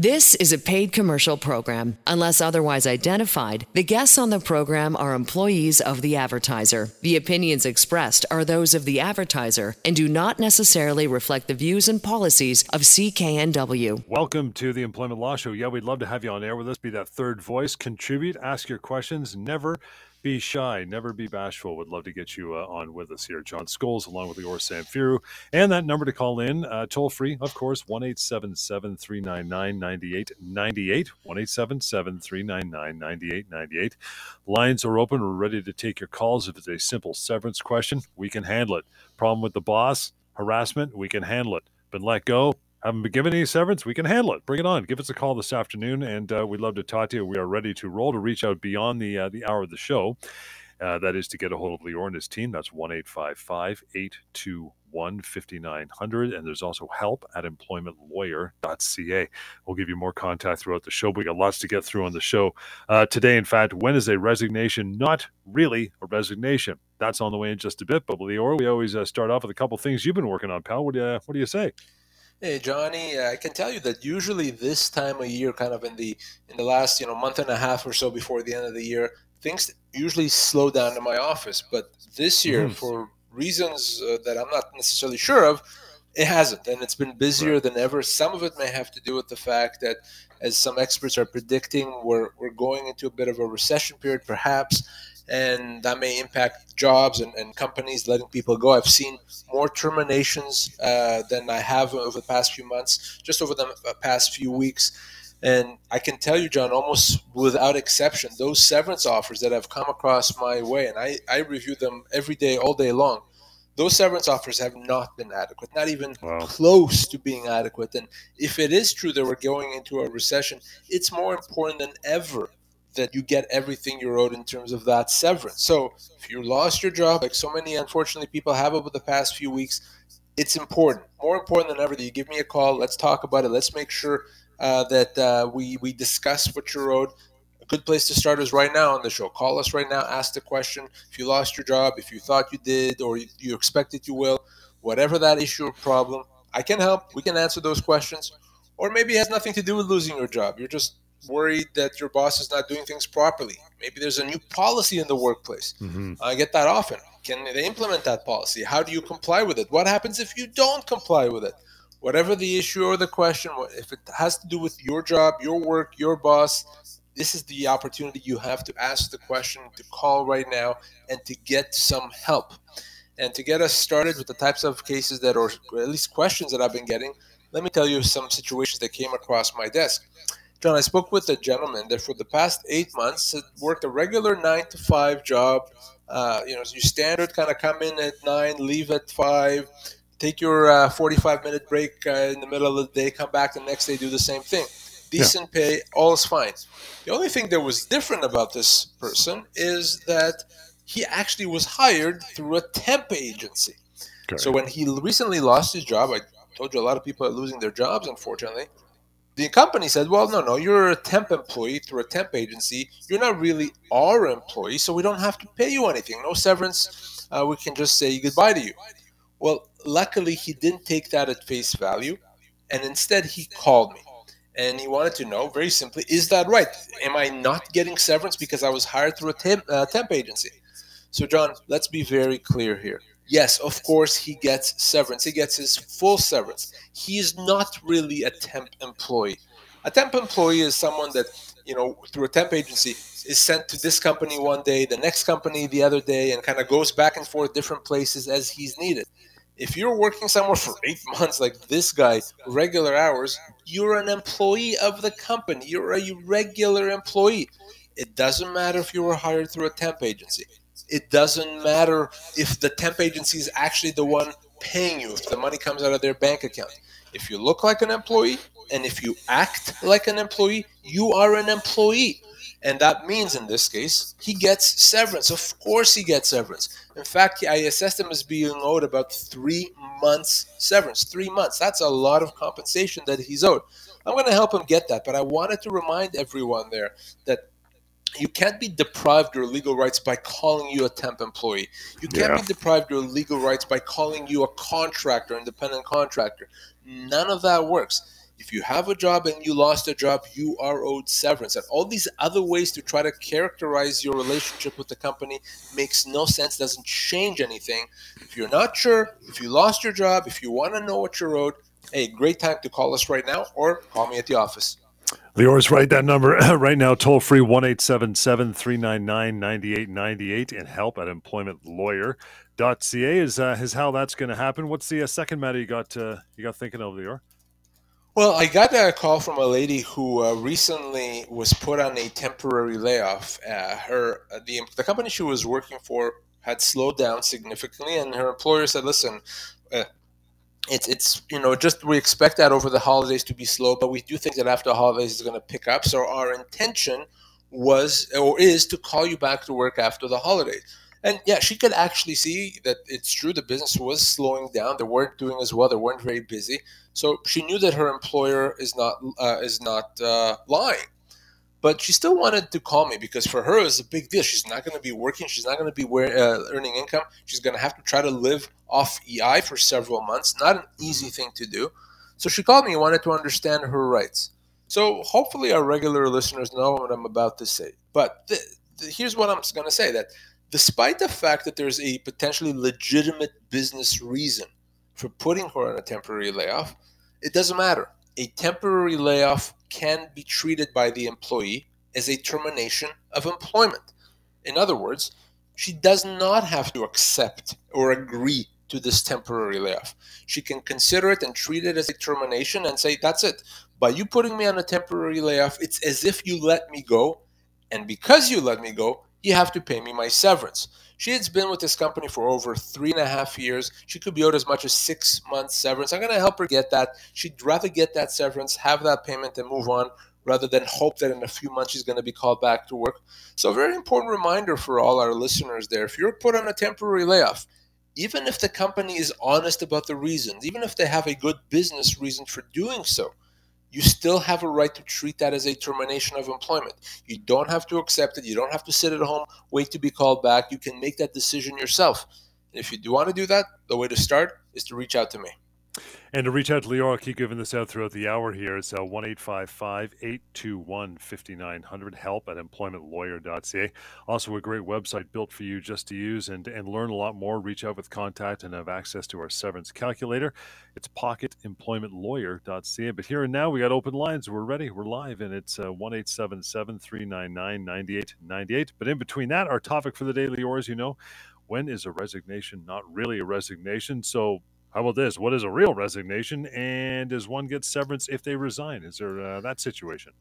This is a paid commercial program. Unless otherwise identified, the guests on the program are employees of the advertiser. The opinions expressed are those of the advertiser and do not necessarily reflect the views and policies of CKNW. Welcome to the Employment Law Show. Yeah, we'd love to have you on air with us. Be that third voice, contribute, ask your questions. Never be shy, never be bashful. Would love to get you uh, on with us here. John Scholes, along with Lior Samfiru. And that number to call in, uh, toll free, of course, 1 877 399 9898. 1 877 399 9898. Lines are open. We're ready to take your calls. If it's a simple severance question, we can handle it. Problem with the boss, harassment, we can handle it. Been let go, haven't been given any severance, we can handle it. Bring it on. Give us a call this afternoon, and uh, we'd love to talk to you. We are ready to roll to reach out beyond the uh, the hour of the show. Uh, that is to get a hold of Lior and his team. That's 1 821 5900. And there's also help at employmentlawyer.ca. We'll give you more contact throughout the show. We got lots to get through on the show uh, today. In fact, when is a resignation not really a resignation? That's on the way in just a bit. But Lior, we always uh, start off with a couple things you've been working on, pal. What do you, what do you say? Hey Johnny, I can tell you that usually this time of year, kind of in the in the last you know month and a half or so before the end of the year, things usually slow down in my office. But this year, mm-hmm. for reasons uh, that I'm not necessarily sure of, it hasn't, and it's been busier right. than ever. Some of it may have to do with the fact that, as some experts are predicting, we're we're going into a bit of a recession period, perhaps and that may impact jobs and, and companies letting people go. I've seen more terminations uh, than I have over the past few months, just over the uh, past few weeks. And I can tell you, John, almost without exception, those severance offers that have come across my way, and I, I review them every day, all day long, those severance offers have not been adequate, not even wow. close to being adequate. And if it is true that we're going into a recession, it's more important than ever that you get everything you're owed in terms of that severance. So if you lost your job, like so many unfortunately people have over the past few weeks, it's important, more important than ever that you give me a call. Let's talk about it. Let's make sure uh, that uh, we we discuss what you're owed. A good place to start is right now on the show. Call us right now. Ask the question. If you lost your job, if you thought you did, or you, you expected you will, whatever that issue or problem, I can help. We can answer those questions. Or maybe it has nothing to do with losing your job. You're just worried that your boss is not doing things properly. Maybe there's a new policy in the workplace. Mm-hmm. I get that often. Can they implement that policy? How do you comply with it? What happens if you don't comply with it? Whatever the issue or the question, if it has to do with your job, your work, your boss, this is the opportunity you have to ask the question, to call right now, and to get some help. And to get us started with the types of cases that, or at least questions that I've been getting, let me tell you some situations that came across my desk. John, I spoke with a gentleman that for the past eight months had worked a regular nine to five job. Uh, you know, you standard kind of come in at nine, leave at five, take your uh, 45 minute break uh, in the middle of the day, come back the next day, do the same thing. Decent yeah. pay, all is fine. The only thing that was different about this person is that he actually was hired through a temp agency. Okay. So when he recently lost his job, I told you a lot of people are losing their jobs, unfortunately the company said, well, no, no, you're a temp employee through a temp agency. You're not really our employee, so we don't have to pay you anything. No severance. Uh, we can just say goodbye to you. Well, luckily, he didn't take that at face value, and instead he called me. And he wanted to know, very simply, is that right? Am I not getting severance because I was hired through a temp, uh, temp agency? So, John, let's be very clear here yes, of course, he gets severance. He gets his full severance. He is not really a temp employee. A temp employee is someone that, you know, through a temp agency is sent to this company one day, the next company the other day, and kind of goes back and forth different places as he's needed. If you're working somewhere for eight months like this guy, regular hours, you're an employee of the company. You're a regular employee. It doesn't matter if you were hired through a temp agency it doesn't matter if the temp agency is actually the one paying you, if the money comes out of their bank account. If you look like an employee and if you act like an employee, you are an employee. And that means in this case, he gets severance. Of course, he gets severance. In fact, I assessed him as being owed about three months severance. Three months. That's a lot of compensation that he's owed. I'm going to help him get that. But I wanted to remind everyone there that you can't be deprived your legal rights by calling you a temp employee. You can't yeah. be deprived your legal rights by calling you a contractor, independent contractor. None of that works. If you have a job and you lost a job, you are owed severance. And all these other ways to try to characterize your relationship with the company makes no sense, doesn't change anything. If you're not sure, if you lost your job, if you want to know what you're owed, hey, great time to call us right now or call me at the office. Lior's right that number right now, toll free 1 399 9898 and help at employmentlawyer.ca is, uh, is how that's going to happen. What's the uh, second matter you got, uh, you got thinking of, Lior? Well, I got a call from a lady who uh, recently was put on a temporary layoff. Uh, her uh, the the company she was working for had slowed down significantly, and her employer said, "Listen, uh, it's it's you know just we expect that over the holidays to be slow, but we do think that after holidays is going to pick up. So our intention was or is to call you back to work after the holidays." And yeah, she could actually see that it's true the business was slowing down. They weren't doing as well. They weren't very busy. So she knew that her employer is not uh, is not uh, lying. But she still wanted to call me because for her it's a big deal. She's not going to be working. She's not going to be wear, uh, earning income. She's going to have to try to live off EI for several months. Not an easy thing to do. So she called me and wanted to understand her rights. So hopefully our regular listeners know what I'm about to say. But here's what I'm going to say that despite the fact that there's a potentially legitimate business reason for putting her on a temporary layoff, it doesn't matter. A temporary layoff can be treated by the employee as a termination of employment. In other words, she does not have to accept or agree to this temporary layoff. She can consider it and treat it as a termination and say, That's it. By you putting me on a temporary layoff, it's as if you let me go. And because you let me go, you have to pay me my severance. She has been with this company for over three and a half years. She could be owed as much as six months severance. I'm going to help her get that. She'd rather get that severance, have that payment, and move on rather than hope that in a few months she's going to be called back to work. So, a very important reminder for all our listeners there if you're put on a temporary layoff, even if the company is honest about the reasons, even if they have a good business reason for doing so, you still have a right to treat that as a termination of employment. You don't have to accept it. You don't have to sit at home, wait to be called back. You can make that decision yourself. And if you do want to do that, the way to start is to reach out to me. And to reach out to Lior, keep giving this out throughout the hour here. It's uh, 1 821 5900, help at employmentlawyer.ca. Also, a great website built for you just to use and, and learn a lot more. Reach out with contact and have access to our severance calculator. It's pocketemploymentlawyer.ca. But here and now, we got open lines. We're ready. We're live, and it's uh, 1 399 9898. But in between that, our topic for the day, Lior, as you know, when is a resignation not really a resignation? So, how about this? What is a real resignation, and does one get severance if they resign? Is there uh, that situation?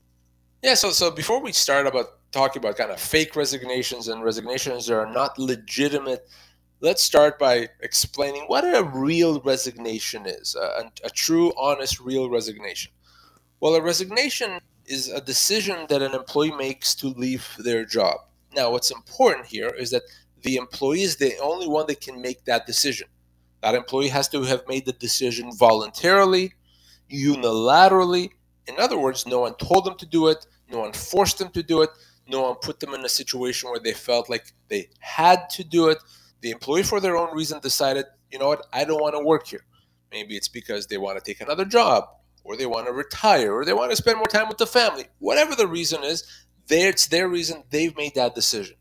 Yeah. So, so before we start about talking about kind of fake resignations and resignations that are not legitimate, let's start by explaining what a real resignation is, a, a true, honest, real resignation. Well, a resignation is a decision that an employee makes to leave their job. Now, what's important here is that the employee is the only one that can make that decision. That employee has to have made the decision voluntarily, unilaterally. In other words, no one told them to do it, no one forced them to do it, no one put them in a situation where they felt like they had to do it. The employee, for their own reason, decided, you know what, I don't want to work here. Maybe it's because they want to take another job, or they want to retire, or they want to spend more time with the family. Whatever the reason is, it's their reason. They've made that decision.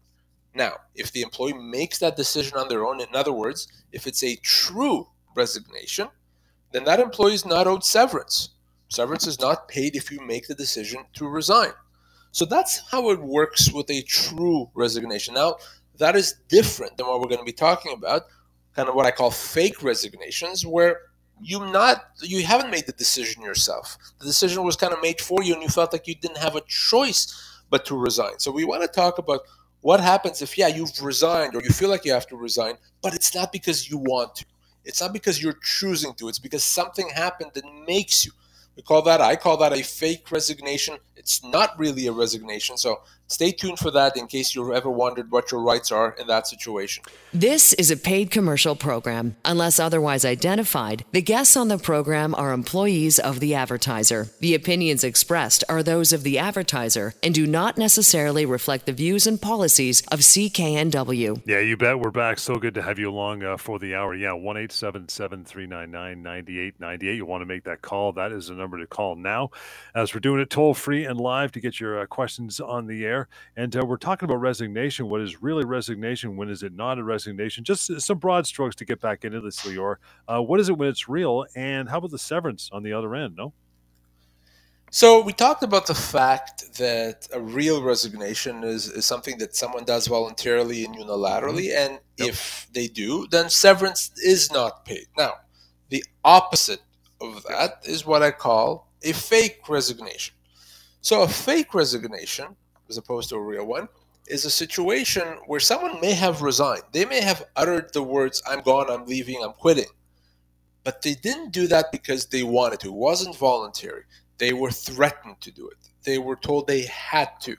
Now, if the employee makes that decision on their own, in other words, if it's a true resignation, then that employee is not owed severance. Severance is not paid if you make the decision to resign. So that's how it works with a true resignation. Now, that is different than what we're going to be talking about, kind of what I call fake resignations, where you not you haven't made the decision yourself. The decision was kind of made for you and you felt like you didn't have a choice but to resign. So we want to talk about what happens if, yeah, you've resigned or you feel like you have to resign, but it's not because you want to. It's not because you're choosing to. It's because something happened that makes you. We call that, I call that a fake resignation. It's not really a resignation. So stay tuned for that in case you've ever wondered what your rights are in that situation. This is a paid commercial program. Unless otherwise identified, the guests on the program are employees of the advertiser. The opinions expressed are those of the advertiser and do not necessarily reflect the views and policies of CKNW. Yeah, you bet. We're back. So good to have you along uh, for the hour. Yeah, 1 399 9898. You want to make that call. That is the number to call now as we're doing it toll free and live to get your uh, questions on the air. And uh, we're talking about resignation. What is really resignation? When is it not a resignation? Just some broad strokes to get back into this, Lior. Uh, what is it when it's real? And how about the severance on the other end? No? So we talked about the fact that a real resignation is, is something that someone does voluntarily and unilaterally, mm-hmm. and yep. if they do, then severance is not paid. Now, the opposite of that is what I call a fake resignation. So a fake resignation as opposed to a real one, is a situation where someone may have resigned. They may have uttered the words, I'm gone, I'm leaving, I'm quitting. But they didn't do that because they wanted to. It wasn't voluntary. They were threatened to do it. They were told they had to.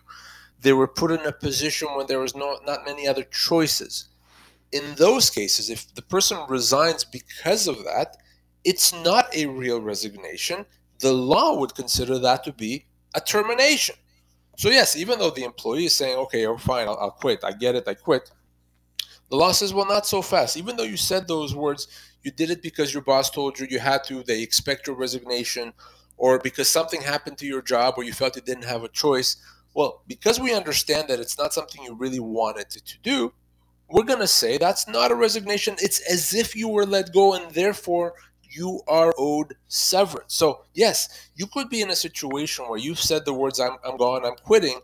They were put in a position where there was no, not many other choices. In those cases, if the person resigns because of that, it's not a real resignation. The law would consider that to be a termination. So yes, even though the employee is saying, "Okay, you're fine, I'll, I'll quit. I get it. I quit," the law says, "Well, not so fast." Even though you said those words, you did it because your boss told you you had to. They expect your resignation, or because something happened to your job, or you felt you didn't have a choice. Well, because we understand that it's not something you really wanted to, to do, we're going to say that's not a resignation. It's as if you were let go, and therefore you are owed severance. So, yes, you could be in a situation where you've said the words, I'm, I'm gone, I'm quitting,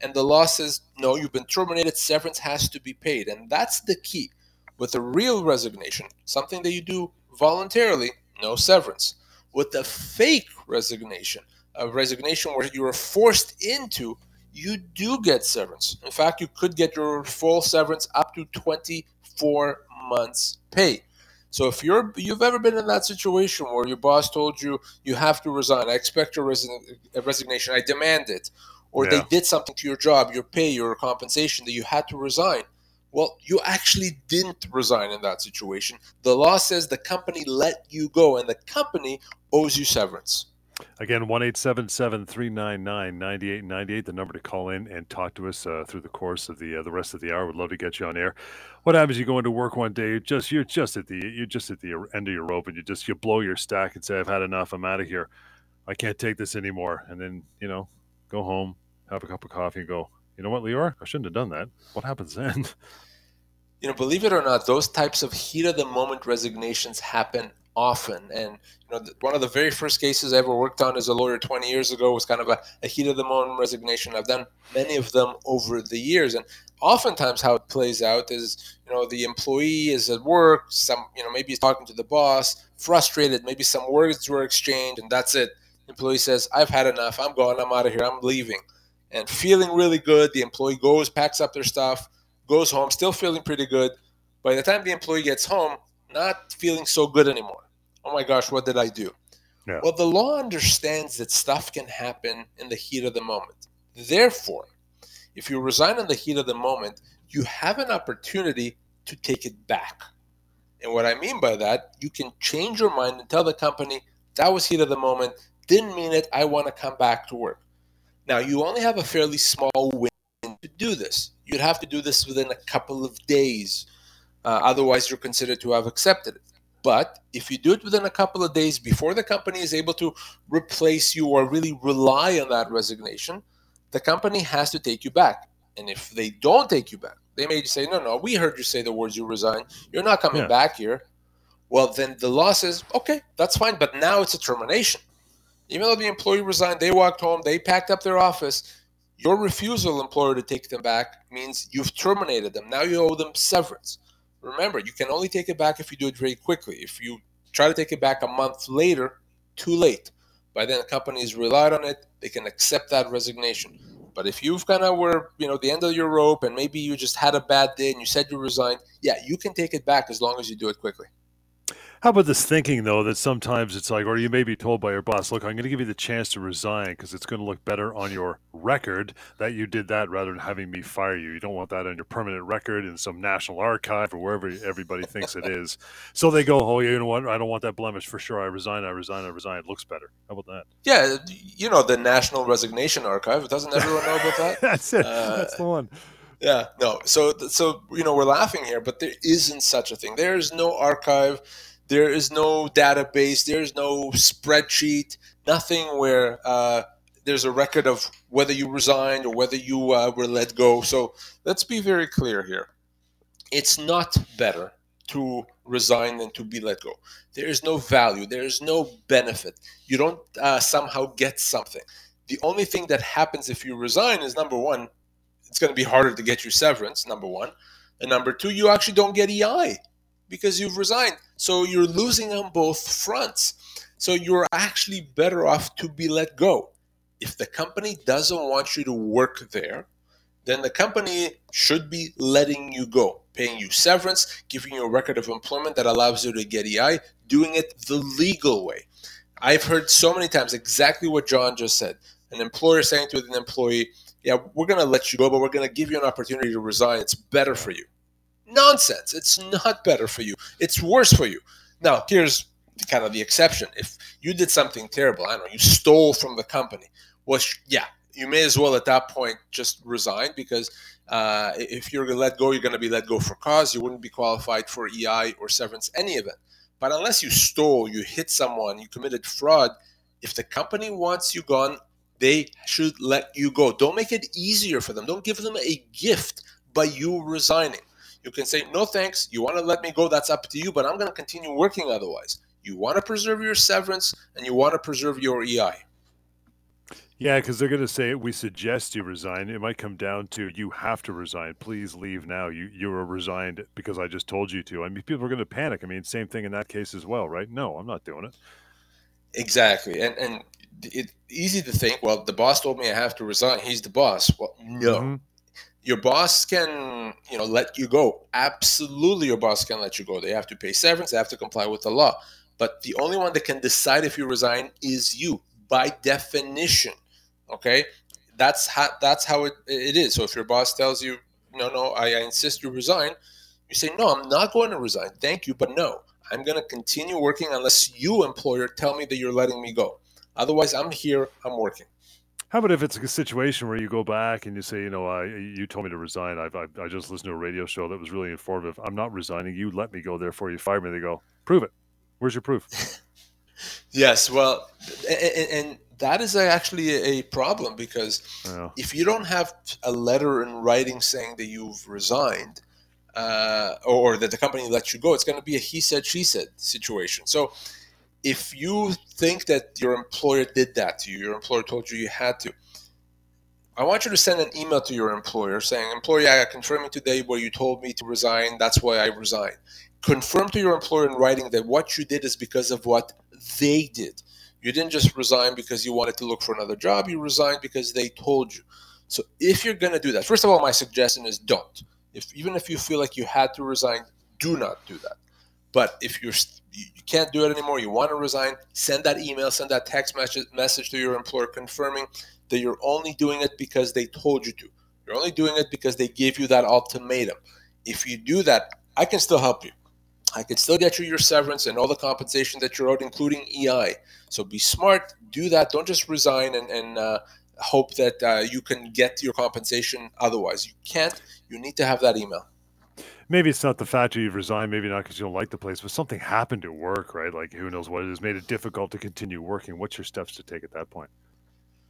and the law says, no, you've been terminated, severance has to be paid. And that's the key. With a real resignation, something that you do voluntarily, no severance. With a fake resignation, a resignation where you are forced into, you do get severance. In fact, you could get your full severance up to 24 months pay. So if you're you've ever been in that situation where your boss told you you have to resign, I expect your resign, resignation, I demand it, or yeah. they did something to your job, your pay, your compensation that you had to resign. Well, you actually didn't resign in that situation. The law says the company let you go, and the company owes you severance. Again, 1 399 9898, the number to call in and talk to us uh, through the course of the uh, the rest of the hour. We'd love to get you on air. What happens? You go into work one day, just you're just at the you're just at the end of your rope, and you just you blow your stack and say, "I've had enough. I'm out of here. I can't take this anymore." And then you know, go home, have a cup of coffee, and go. You know what, Lior? I shouldn't have done that. What happens then? You know, believe it or not, those types of heat of the moment resignations happen often. And you know, one of the very first cases I ever worked on as a lawyer 20 years ago was kind of a, a heat of the moment resignation. I've done many of them over the years, and oftentimes how it plays out is you know the employee is at work, some you know maybe he's talking to the boss, frustrated, maybe some words were exchanged, and that's it. Employee says, "I've had enough. I'm going. I'm out of here. I'm leaving." And feeling really good, the employee goes, packs up their stuff, goes home, still feeling pretty good. By the time the employee gets home, not feeling so good anymore oh my gosh, what did I do? Yeah. Well, the law understands that stuff can happen in the heat of the moment. Therefore, if you resign in the heat of the moment, you have an opportunity to take it back. And what I mean by that, you can change your mind and tell the company, that was heat of the moment, didn't mean it, I want to come back to work. Now, you only have a fairly small do this. You'd have to do this within a couple of days. Uh, otherwise, you're considered to have accepted it. But if you do it within a couple of days before the company is able to replace you or really rely on that resignation, the company has to take you back. And if they don't take you back, they may say, no, no, we heard you say the words you resign. You're not coming yeah. back here. Well, then the law says, okay, that's fine. But now it's a termination. Even though the employee resigned, they walked home, they packed up their office. Your refusal, employer, to take them back means you've terminated them. Now you owe them severance remember, you can only take it back if you do it very quickly. If you try to take it back a month later, too late. By then, companies relied on it; they can accept that resignation. But if you've kind of were, you know, the end of your rope, and maybe you just had a bad day and you said you resigned, yeah, you can take it back as long as you do it quickly. How about this thinking though that sometimes it's like, or you may be told by your boss, look, I'm going to give you the chance to resign because it's going to look better on your record that you did that rather than having me fire you. You don't want that on your permanent record in some national archive or wherever everybody thinks it is. So they go, oh, you know what? I don't want that blemish for sure. I resign. I resign. I resign. It looks better. How about that? Yeah, you know the National Resignation Archive. Doesn't everyone know about that? That's it. Uh, That's the one. Yeah, no. So, so you know, we're laughing here, but there isn't such a thing. There is no archive. There is no database. There's no spreadsheet. Nothing where uh, there's a record of whether you resigned or whether you uh, were let go. So let's be very clear here. It's not better to resign than to be let go. There is no value. There is no benefit. You don't uh, somehow get something. The only thing that happens if you resign is number one, it's going to be harder to get your severance, number one. And number two, you actually don't get EI because you've resigned. So you're losing on both fronts. So you're actually better off to be let go. If the company doesn't want you to work there, then the company should be letting you go, paying you severance, giving you a record of employment that allows you to get EI, doing it the legal way. I've heard so many times exactly what John just said. An employer saying to an employee, yeah, we're going to let you go, but we're going to give you an opportunity to resign. It's better for you. Nonsense. It's not better for you. It's worse for you. Now, here's kind of the exception. If you did something terrible, I don't know, you stole from the company, well, yeah, you may as well at that point just resign because uh, if you're let go, you're going to be let go for cause. You wouldn't be qualified for EI or severance any event. But unless you stole, you hit someone, you committed fraud, if the company wants you gone, they should let you go. Don't make it easier for them. Don't give them a gift by you resigning. You can say, no thanks. You want to let me go? That's up to you, but I'm going to continue working otherwise. You want to preserve your severance and you want to preserve your EI. Yeah, because they're going to say we suggest you resign. It might come down to you have to resign. Please leave now. You you are resigned because I just told you to. I mean, people are going to panic. I mean, same thing in that case as well, right? No, I'm not doing it. Exactly, and and it's easy to think, well, the boss told me I have to resign. He's the boss. Well, no. Mm-hmm. Your boss can, you know, let you go. Absolutely, your boss can let you go. They have to pay severance. They have to comply with the law. But the only one that can decide if you resign is you, by definition. Okay, that's how that's how it, it is. So if your boss tells you, no, no, I, I insist you resign, you say, no, I'm not going to resign. Thank you, but no, I'm going to continue working unless you, employer, tell me that you're letting me go. Otherwise, I'm here, I'm working. How about if it's a situation where you go back and you say, you know, I, you told me to resign. I've, I, I just listened to a radio show that was really informative. I'm not resigning. You let me go. Therefore, you fire me. They go, prove it. Where's your proof? yes. Well, and, and, that is actually a problem because yeah. if you don't have a letter in writing saying that you've resigned uh, or that the company let you go, it's going to be a he said, she said situation. So if you think that your employer did that to you, your employer told you you had to, I want you to send an email to your employer saying, Employer, I confirming today where you told me to resign. That's why I resigned. Confirm to your employer in writing that what you did is because of what they did. You didn't just resign because you wanted to look for another job, you resigned because they told you. So if you're going to do that, first of all, my suggestion is don't. If even if you feel like you had to resign, do not do that. But if you're you can't do it anymore, you want to resign, send that email, send that text message message to your employer confirming that you're only doing it because they told you to. You're only doing it because they gave you that ultimatum. If you do that, I can still help you. I can still get you your severance and all the compensation that you're owed, including EI. So be smart, do that. Don't just resign and, and uh, hope that uh, you can get your compensation otherwise. You can't. You need to have that email maybe it's not the fact that you've resigned, maybe not because you don't like the place, but something happened at work, right? Like who knows what it has made it difficult to continue working. What's your steps to take at that point?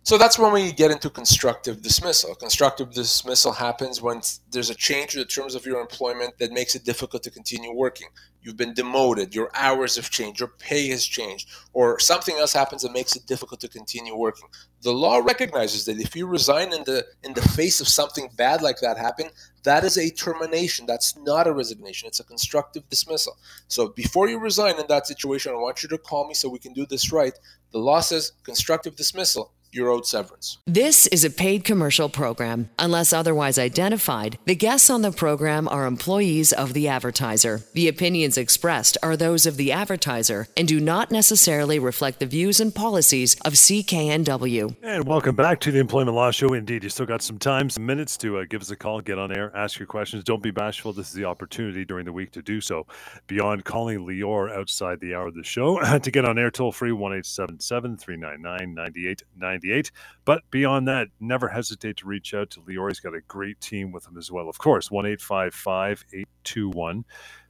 So that's when we get into constructive dismissal. Constructive dismissal happens when there's a change in the terms of your employment that makes it difficult to continue working. You've been demoted, your hours have changed, your pay has changed, or something else happens that makes it difficult to continue working. The law recognizes that if you resign in the in the face of something bad like that happen, that is a termination. That's not a resignation. It's a constructive dismissal. So before you resign in that situation, I want you to call me so we can do this right. The law says constructive dismissal you're owed severance. This is a paid commercial program. Unless otherwise identified, the guests on the program are employees of the advertiser. The opinions expressed are those of the advertiser and do not necessarily reflect the views and policies of CKNW. And welcome back to the Employment Law Show. Indeed, you still got some time, some minutes to uh, give us a call, get on air, ask your questions. Don't be bashful. This is the opportunity during the week to do so. Beyond calling Lior outside the hour of the show, to get on air toll free, 1 399 9890. 98. But beyond that, never hesitate to reach out to Lior. He's got a great team with him as well. Of course, 1 821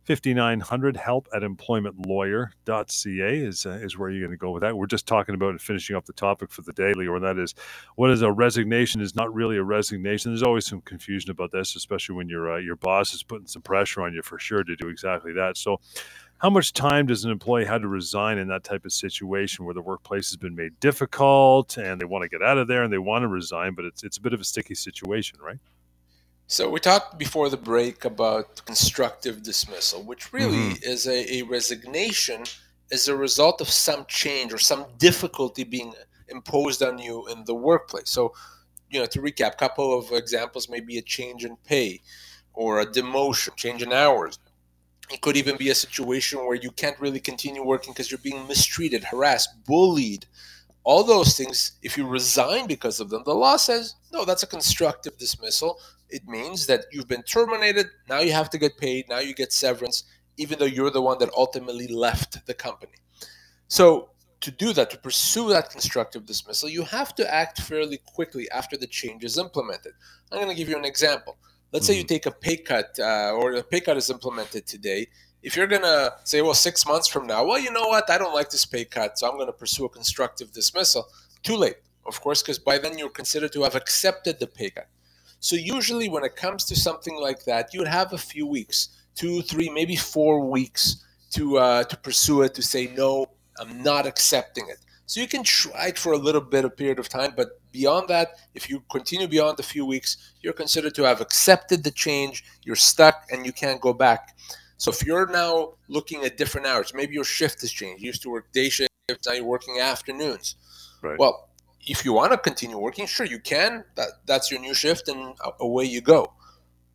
5900 help at employmentlawyer.ca is, uh, is where you're going to go with that. We're just talking about and finishing up the topic for the day, Lior, and that is what is a resignation is not really a resignation. There's always some confusion about this, especially when your, uh, your boss is putting some pressure on you for sure to do exactly that. So, how much time does an employee have to resign in that type of situation where the workplace has been made difficult and they want to get out of there and they want to resign, but it's it's a bit of a sticky situation, right? So we talked before the break about constructive dismissal, which really mm-hmm. is a, a resignation as a result of some change or some difficulty being imposed on you in the workplace. So, you know, to recap, a couple of examples maybe a change in pay or a demotion, change in hours, it could even be a situation where you can't really continue working because you're being mistreated, harassed, bullied. All those things, if you resign because of them, the law says, no, that's a constructive dismissal. It means that you've been terminated. Now you have to get paid. Now you get severance, even though you're the one that ultimately left the company. So, to do that, to pursue that constructive dismissal, you have to act fairly quickly after the change is implemented. I'm going to give you an example. Let's mm-hmm. say you mm-hmm. take a pay cut uh, or a pay cut is implemented today. If you're going to say, well, six months from now, well, you know what? I don't like this pay cut, so I'm going to pursue a constructive dismissal. Too late, of course, because by then you're considered to have accepted the pay cut. So usually when it comes to something like that, you would have a few weeks, two, three, maybe four weeks to uh, to pursue it, to say, no, I'm not accepting it. So you can try it for a little bit of period of time, but beyond that, if you continue beyond a few weeks, you're considered to have accepted the change, you're stuck, and you can't go back. So if you're now looking at different hours, maybe your shift has changed. You used to work day shifts, now you're working afternoons. Right. Well, if you want to continue working, sure you can. That that's your new shift, and away you go.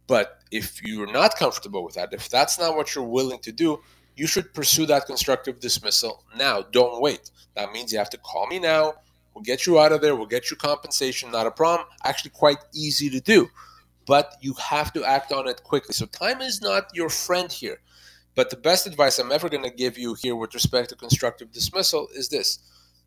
But if you're not comfortable with that, if that's not what you're willing to do, you should pursue that constructive dismissal now. Don't wait. That means you have to call me now. We'll get you out of there. We'll get you compensation. Not a problem. Actually, quite easy to do. But you have to act on it quickly. So, time is not your friend here. But the best advice I'm ever going to give you here with respect to constructive dismissal is this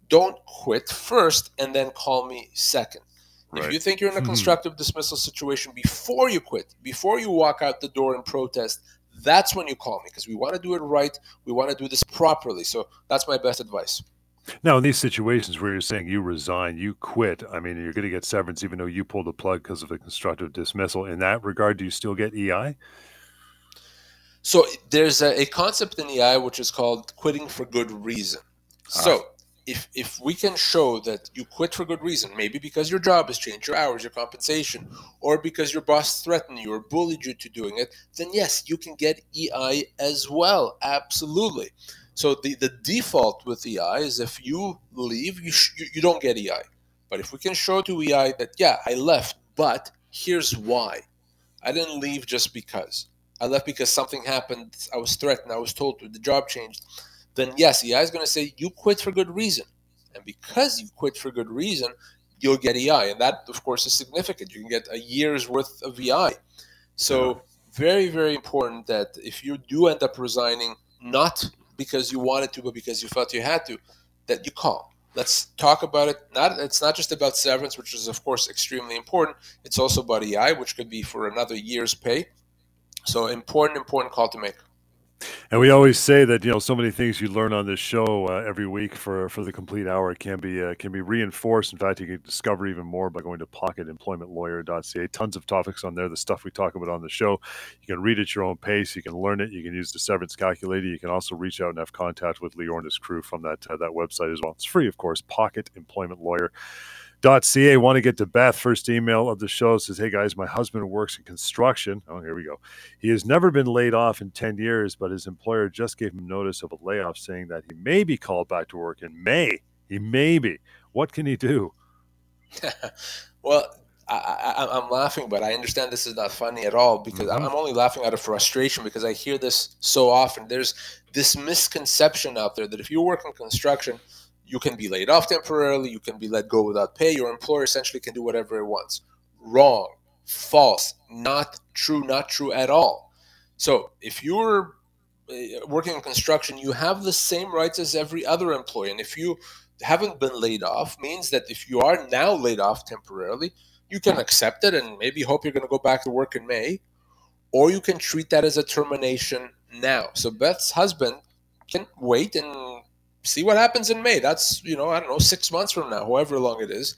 don't quit first and then call me second. Right. If you think you're in a hmm. constructive dismissal situation before you quit, before you walk out the door and protest, that's when you call me because we want to do it right. We want to do this properly. So that's my best advice. Now, in these situations where you're saying you resign, you quit, I mean, you're going to get severance even though you pulled the plug because of a constructive dismissal. In that regard, do you still get EI? So there's a, a concept in EI which is called quitting for good reason. Ah. So if if we can show that you quit for good reason, maybe because your job has changed, your hours, your compensation, or because your boss threatened you or bullied you to doing it, then yes, you can get EI as well. Absolutely. So the, the default with EI is if you leave, you, sh- you, you don't get EI. But if we can show to EI that, yeah, I left, but here's why. I didn't leave just because. I left because something happened. I was threatened. I was told to. The job changed then yes, EI is going to say you quit for good reason. And because you quit for good reason, you'll get EI. And that, of course, is significant. You can get a year's worth of EI. So, very, very important that if you do end up resigning, not because you wanted to, but because you felt you had to, that you call. Let's talk about it. Not it's not just about severance, which is of course extremely important. It's also about EI, which could be for another year's pay. So important, important call to make. And we always say that you know so many things you learn on this show uh, every week for for the complete hour can be uh, can be reinforced. In fact, you can discover even more by going to pocketemploymentlawyer.ca. Tons of topics on there. The stuff we talk about on the show, you can read at your own pace. You can learn it. You can use the severance calculator. You can also reach out and have contact with Lior and his crew from that uh, that website as well. It's free, of course. Pocket Employment Lawyer. .ca. Want to get to Beth. First email of the show says, "Hey guys, my husband works in construction. Oh, here we go. He has never been laid off in ten years, but his employer just gave him notice of a layoff, saying that he may be called back to work in May. He may be. What can he do?" well, I, am laughing, but I understand this is not funny at all because mm-hmm. I'm only laughing out of frustration because I hear this so often. There's this misconception out there that if you work in construction, you can be laid off temporarily, you can be let go without pay, your employer essentially can do whatever it wants. Wrong, false, not true, not true at all. So if you're uh, working in construction, you have the same rights as every other employee. And if you haven't been laid off, means that if you are now laid off temporarily, you can accept it and maybe hope you're going to go back to work in May, or you can treat that as a termination now. So Beth's husband can wait and see what happens in May. That's, you know, I don't know, six months from now, however long it is.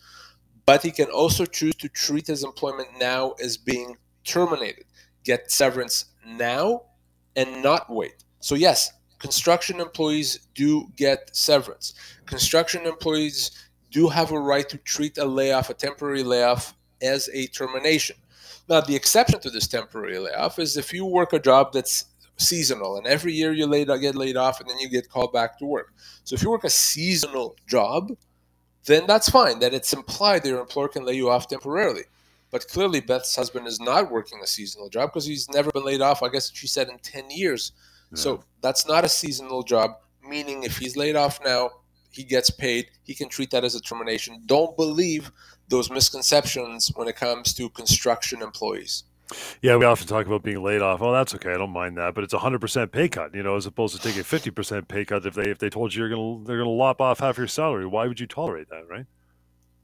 But he can also choose to treat his employment now as being terminated, get severance now and not wait. So, yes, construction employees do get severance. Construction employees do have a right to treat a layoff, a temporary layoff, as a termination. Now, the exception to this temporary layoff is if you work a job that's seasonal and every year you laid, get laid off and then you get called back to work. So if you work a seasonal job, then that's fine. That it's implied that your employer can lay you off temporarily. But clearly, Beth's husband is not working a seasonal job because he's never been laid off, I guess she said, in 10 years. Yeah. So that's not a seasonal job, meaning if he's laid off now, he gets paid. He can treat that as a termination. Don't believe those misconceptions when it comes to construction employees. Yeah, we often talk about being laid off. Oh, that's okay. I don't mind that, but it's a hundred percent pay cut. You know, as opposed to taking a fifty percent pay cut if they if they told you you're gonna they're gonna lop off half your salary. Why would you tolerate that, right?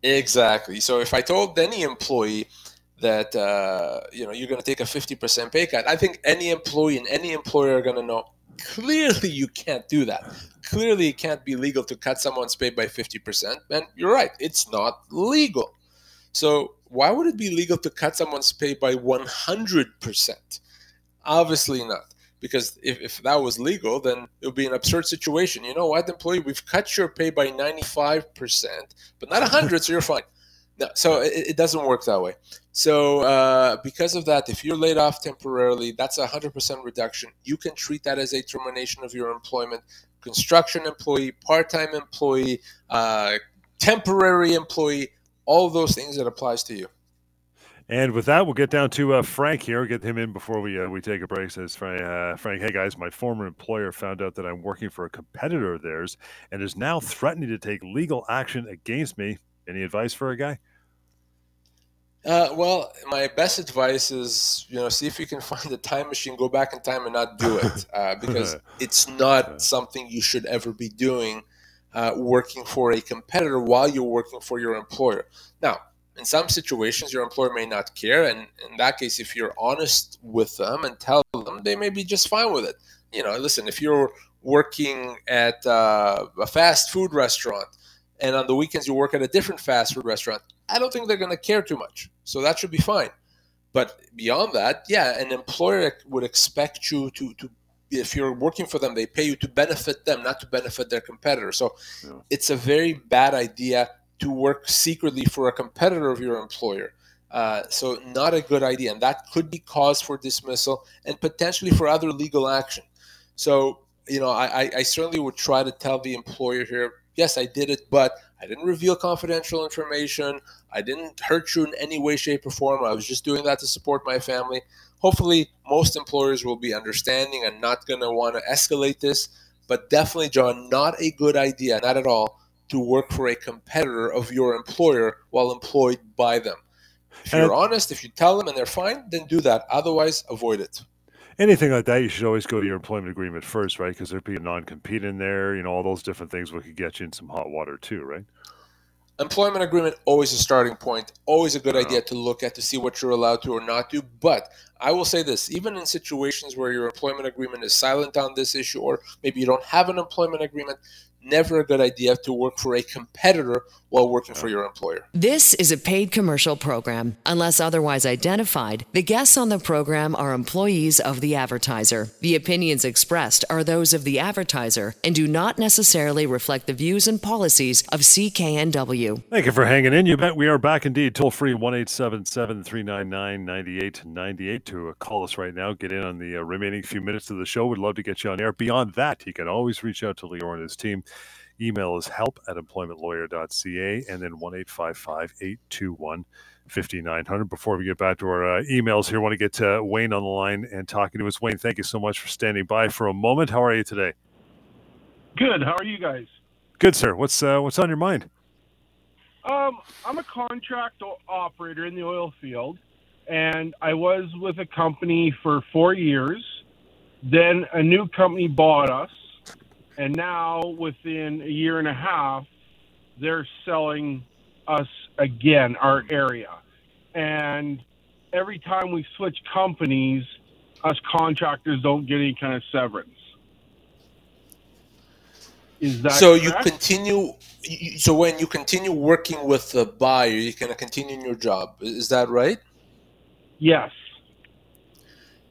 Exactly. So if I told any employee that uh, you know you're to take a 50% pay cut i think any employee and any employer are to know clearly you can't do that clearly it can't be legal to cut someone's pay by 50% and you're right it's not legal so why would it be legal to cut someone's pay by 100% obviously not because if, if that was legal then it would be an absurd situation you know what employee we've cut your pay by 95% but not 100 so you're fine no, so it, it, doesn't work that way. So uh, because of that, if you're laid off temporarily, that's a hundred percent reduction. You can treat that as a termination of your employment. Construction employee, part-time employee, uh, temporary employee, all those things that applies to you. And with that, we'll get down to uh, Frank here. Get him in before we uh, we take a break. Says Frank, uh, Frank, hey guys, my former employer found out that I'm working for a competitor of theirs and is now threatening to take legal action against me. Any advice for a guy? Uh, well, my best advice is you know see if you can find a time machine, go back in time and not do it uh, because it's not something you should ever be doing. Uh, working for a competitor while you're working for your employer. Now, in some situations, your employer may not care, and in that case, if you're honest with them and tell them, they may be just fine with it. You know, listen, if you're working at uh, a fast food restaurant and on the weekends you work at a different fast food restaurant, I don't think they're going to care too much. So that should be fine. But beyond that, yeah, an employer would expect you to, to if you're working for them, they pay you to benefit them, not to benefit their competitor. So yeah. it's a very bad idea to work secretly for a competitor of your employer. Uh, so not a good idea, and that could be cause for dismissal and potentially for other legal action. So you know, I, I certainly would try to tell the employer here yes, I did it, but I didn't reveal confidential information. I didn't hurt you in any way, shape, or form. I was just doing that to support my family. Hopefully, most employers will be understanding and not going to want to escalate this. But definitely, John, not a good idea, not at all, to work for a competitor of your employer while employed by them. If you're honest, if you tell them and they're fine, then do that. Otherwise, avoid it anything like that, you should always go to your employment agreement first, right? Because there'd be a non-compete in there. You know, all those different things would could get you in some hot water too, right? Employment agreement always a starting point. Always a good idea to look at to see what you're allowed to or not do. But I will say this: even in situations where your employment agreement is silent on this issue, or maybe you don't have an employment agreement, never a good idea to work for a competitor while working for your employer. This is a paid commercial program. Unless otherwise identified, the guests on the program are employees of the advertiser. The opinions expressed are those of the advertiser and do not necessarily reflect the views and policies of CKNW. Thank you for hanging in. You bet we are back indeed. Toll free 1 399 9898 to uh, call us right now. Get in on the uh, remaining few minutes of the show. We'd love to get you on air. Beyond that, you can always reach out to Lior and his team Email is help at employmentlawyer.ca and then 1 821 5900. Before we get back to our uh, emails here, I want to get to Wayne on the line and talking to us. Wayne, thank you so much for standing by for a moment. How are you today? Good. How are you guys? Good, sir. What's uh, what's on your mind? Um, I'm a contract operator in the oil field, and I was with a company for four years. Then a new company bought us, and now within a year and a half, they're selling us again, our area. And every time we switch companies, us contractors don't get any kind of severance. Is that so? correct? You continue. So when you continue working with the buyer, you can continue in your job. Is that right? Yes.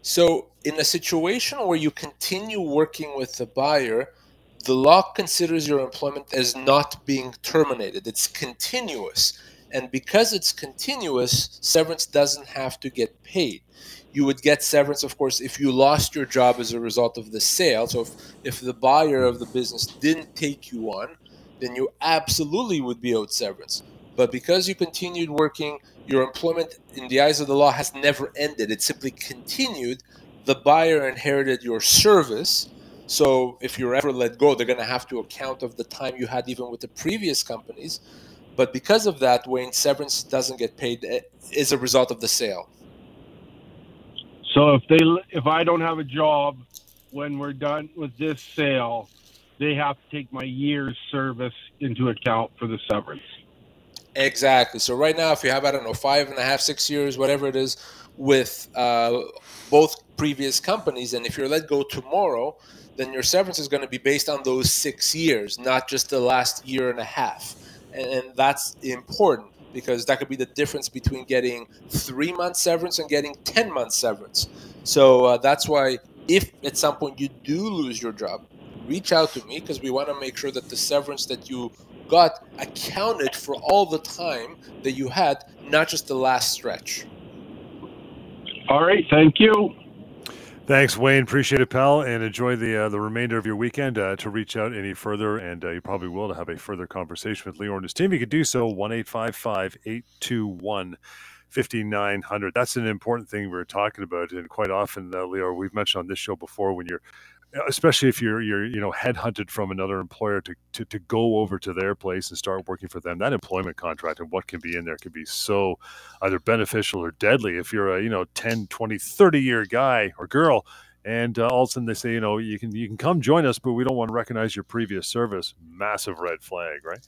So in a situation where you continue working with the buyer, the law considers your employment as not being terminated. It's continuous. And because it's continuous, severance doesn't have to get paid. You would get severance, of course, if you lost your job as a result of the sale. So if, if the buyer of the business didn't take you on, then you absolutely would be owed severance. But because you continued working, your employment in the eyes of the law has never ended. It simply continued. The buyer inherited your service so if you're ever let go, they're going to have to account of the time you had even with the previous companies. But because of that, Wayne, severance doesn't get paid as a result of the sale. So if they if I don't have a job when we're done with this sale, they have to take my year's service into account for the severance. Exactly. So right now, if you have I don't know five and a half, six years, whatever it is, with uh, both previous companies, and if you're let go tomorrow, then your severance is going to be based on those six years, not just the last year and a half. And, that's important because that could be the difference between getting three months severance and getting 10 months severance. So uh, that's why, if at some point you do lose your job, reach out to me because we want to make sure that the severance that you got accounted for all the time that you had, not just the last stretch. All right. Thank you. Thanks, Wayne. Appreciate it, pal, and enjoy the uh, the remainder of your weekend. Uh, to reach out any further, and uh, you probably will to have a further conversation with Lior and his team. You could do so one eight five five eight two one. 5900 that's an important thing we are talking about and quite often uh, Lior we've mentioned on this show before when you're especially if you're you're you know headhunted from another employer to, to to go over to their place and start working for them that employment contract and what can be in there can be so either beneficial or deadly if you're a you know 10 20 30 year guy or girl and uh, all of a sudden they say you know you can you can come join us but we don't want to recognize your previous service. Massive red flag right?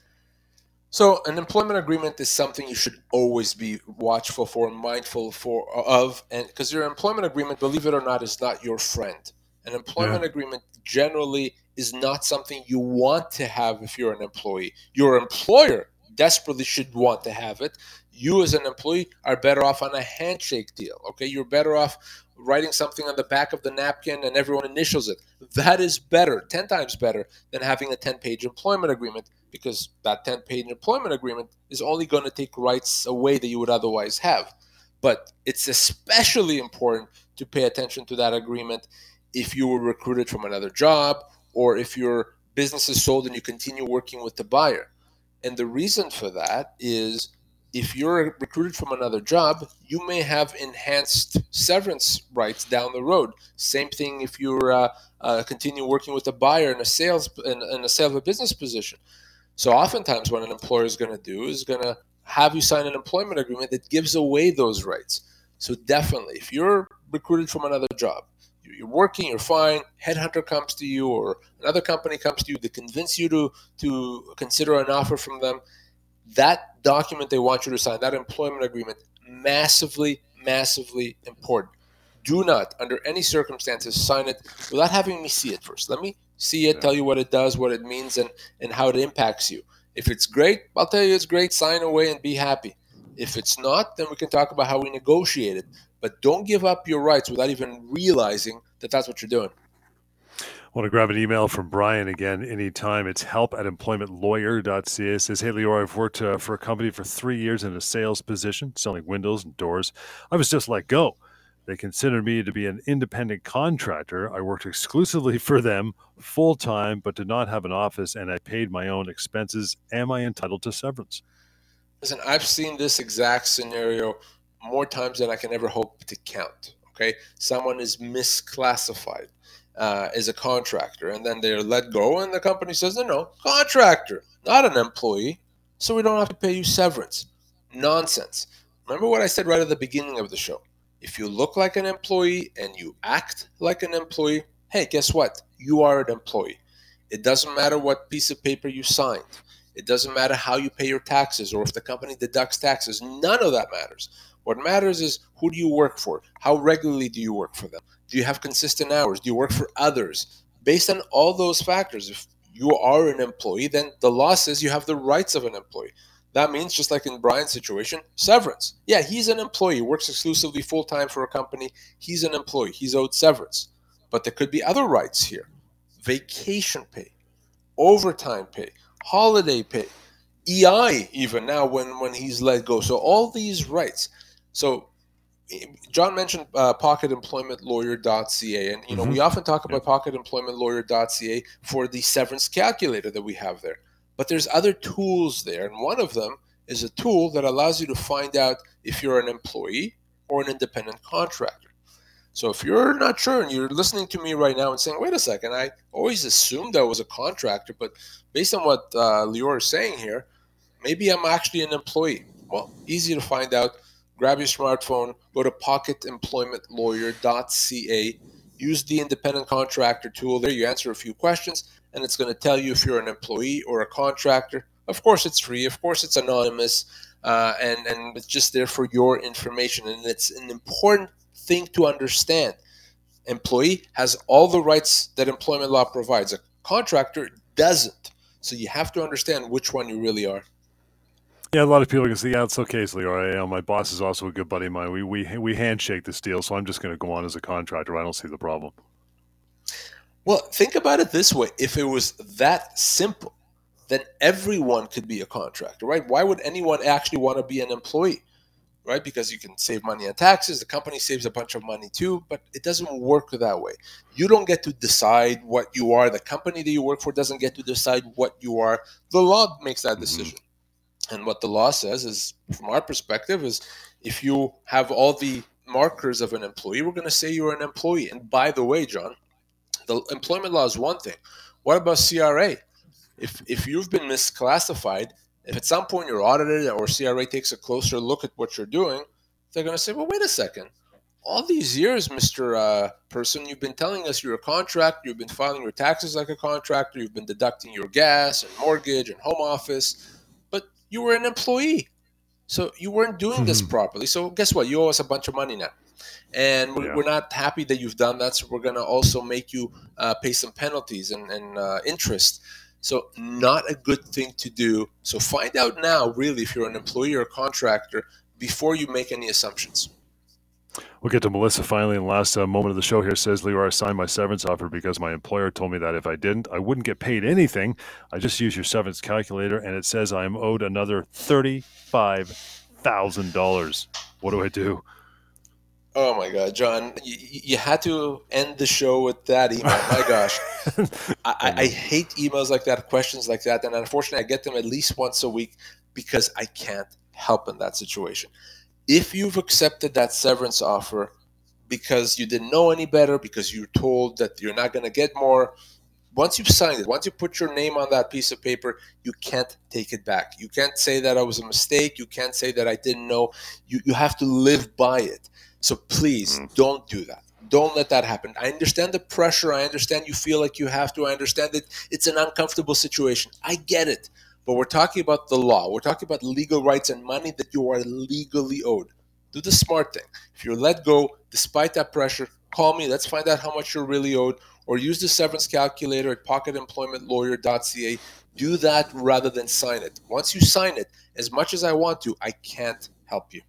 So an employment agreement is something you should always be watchful for mindful for of and because your employment agreement believe it or not is not your friend an employment yeah. agreement generally is not something you want to have if you're an employee. Your employer desperately should want to have it. You, as an employee, are better off on a handshake deal. Okay, you're better off writing something on the back of the napkin and everyone initials it. That is better, 10 times better than having a 10 page employment agreement because that 10 page employment agreement is only going to take rights away that you would otherwise have. But it's especially important to pay attention to that agreement if you were recruited from another job or if your business is sold and you continue working with the buyer. And the reason for that is if you're recruited from another job, you may have enhanced severance rights down the road. Same thing if you're uh, uh, continue working with a buyer in a sales in, in a sale of a business position. So oftentimes, what an employer is going to do is going to have you sign an employment agreement that gives away those rights. So definitely, if you're recruited from another job you're working, you're fine. Headhunter comes to you, or another company comes to you to convince you to to consider an offer from them. That document they want you to sign, that employment agreement, massively, massively important. Do not, under any circumstances, sign it without having me see it first. Let me see it, tell you what it does, what it means, and and how it impacts you. If it's great, I'll tell you it's great. Sign away and be happy. If it's not, then we can talk about how we negotiate it. But don't give up your rights without even realizing that that's what you're doing. I want to grab an email from Brian again anytime. It's help at employmentlawyer.ca. It says, Hey, Lior, I've worked uh, for a company for three years in a sales position, selling windows and doors. I was just let go. They considered me to be an independent contractor. I worked exclusively for them full time, but did not have an office, and I paid my own expenses. Am I entitled to severance? Listen, I've seen this exact scenario more times than I can ever hope to count. Okay, someone is misclassified uh, as a contractor, and then they're let go, and the company says, "No, no, contractor, not an employee, so we don't have to pay you severance." Nonsense. Remember what I said right at the beginning of the show. If you look like an employee and you act like an employee, hey, guess what? You are an employee. It doesn't matter what piece of paper you signed. It doesn't matter how you pay your taxes or if the company deducts taxes. None of that matters. What matters is who do you work for? How regularly do you work for them? Do you have consistent hours? Do you work for others? Based on all those factors, if you are an employee, then the law says you have the rights of an employee. That means, just like in Brian's situation, severance. Yeah, he's an employee, works exclusively full time for a company. He's an employee. He's owed severance. But there could be other rights here vacation pay, overtime pay, holiday pay, EI, even now when, when he's let go. So, all these rights. So, John mentioned uh, pocketemploymentlawyer.ca, and you know mm-hmm. we often talk about pocketemploymentlawyer.ca for the severance calculator that we have there. But there's other tools there, and one of them is a tool that allows you to find out if you're an employee or an independent contractor. So if you're not sure and you're listening to me right now and saying, "Wait a second, I always assumed I was a contractor, but based on what uh, Lior is saying here, maybe I'm actually an employee." Well, easy to find out. Grab your smartphone, go to pocketemploymentlawyer.ca, use the independent contractor tool there. You answer a few questions, and it's going to tell you if you're an employee or a contractor. Of course, it's free. Of course, it's anonymous, uh, and and it's just there for your information. And it's an important thing to understand. Employee has all the rights that employment law provides. A contractor doesn't. So you have to understand which one you really are. Yeah, a lot of people can say, "Yeah, it's okay, Lior. You know, my boss is also a good buddy of mine. We we we handshake this deal, so I'm just going to go on as a contractor. I don't see the problem." Well, think about it this way if it was that simple, then everyone could be a contractor, right? Why would anyone actually want to be an employee, right? Because you can save money on taxes, the company saves a bunch of money too, but it doesn't work that way. You don't get to decide what you are, the company that you work for doesn't get to decide what you are. The law makes that mm-hmm. decision. Mm-hmm. And what the law says is, from our perspective, is if you have all the markers of an employee, we're going to say you're an employee. And by the way, John, the employment law is one thing. What about CRA? If if you've been misclassified, if at some point you're audited or CRA takes a closer look at what you're doing, they're going to say, "Well, wait a second. All these years, Mister uh, Person, you've been telling us you're a contractor. You've been filing your taxes like a contractor. You've been deducting your gas and mortgage and home office, you were an employee, so you weren't doing mm-hmm. this properly. So guess what? You owe us a bunch of money now." and we're, yeah. we're, not happy that you've done that. So we're going to also make you uh, pay some penalties and, and uh, interest. So not a good thing to do. So find out now, really, if you're an employee or a contractor, before you make any assumptions. We'll get to Melissa finally in the last uh, moment of the show here. Says Lior, I signed my severance offer because my employer told me that if I didn't, I wouldn't get paid anything. I just use your severance calculator and it says I am owed another $35,000. What do I do? Oh my God, John, you, you, had to end the show with that email. My gosh, I, I, hate emails like that, questions like that, and unfortunately, I get them at least once a week because I can't help in that situation. If you've accepted that severance offer because you didn't know any better, because you're told that you're not going to get more, once you've signed it, once you put your name on that piece of paper, you can't take it back. You can't say that I was a mistake. You can't say that I didn't know. You, you have to live by it. So please mm. don't do that. Don't let that happen. I understand the pressure. I understand you feel like you have to. I understand that it's an uncomfortable situation. I get it. But we're talking about the law. We're talking about legal rights and money that you are legally owed. Do the smart thing. If you're let go, despite that pressure, call me. Let's find out how much you're really owed. Or use the severance calculator at pocketemploymentlawyer.ca. Do that rather than sign it. Once you sign it, as much as I want to, I can't help you.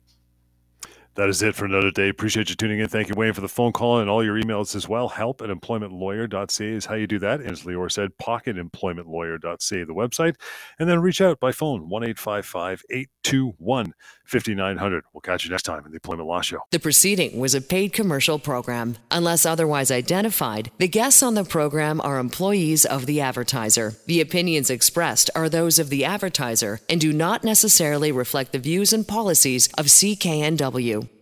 That is it for another day. Appreciate you tuning in. Thank you, Wayne, for the phone call and all your emails as well. Help at employmentlawyer.ca is how you do that. As Lior said, pocketemploymentlawyer.ca, the website. And then reach out by phone, 1 821 5900. We'll catch you next time in the Employment Law Show. The proceeding was a paid commercial program. Unless otherwise identified, the guests on the program are employees of the advertiser. The opinions expressed are those of the advertiser and do not necessarily reflect the views and policies of CKNW.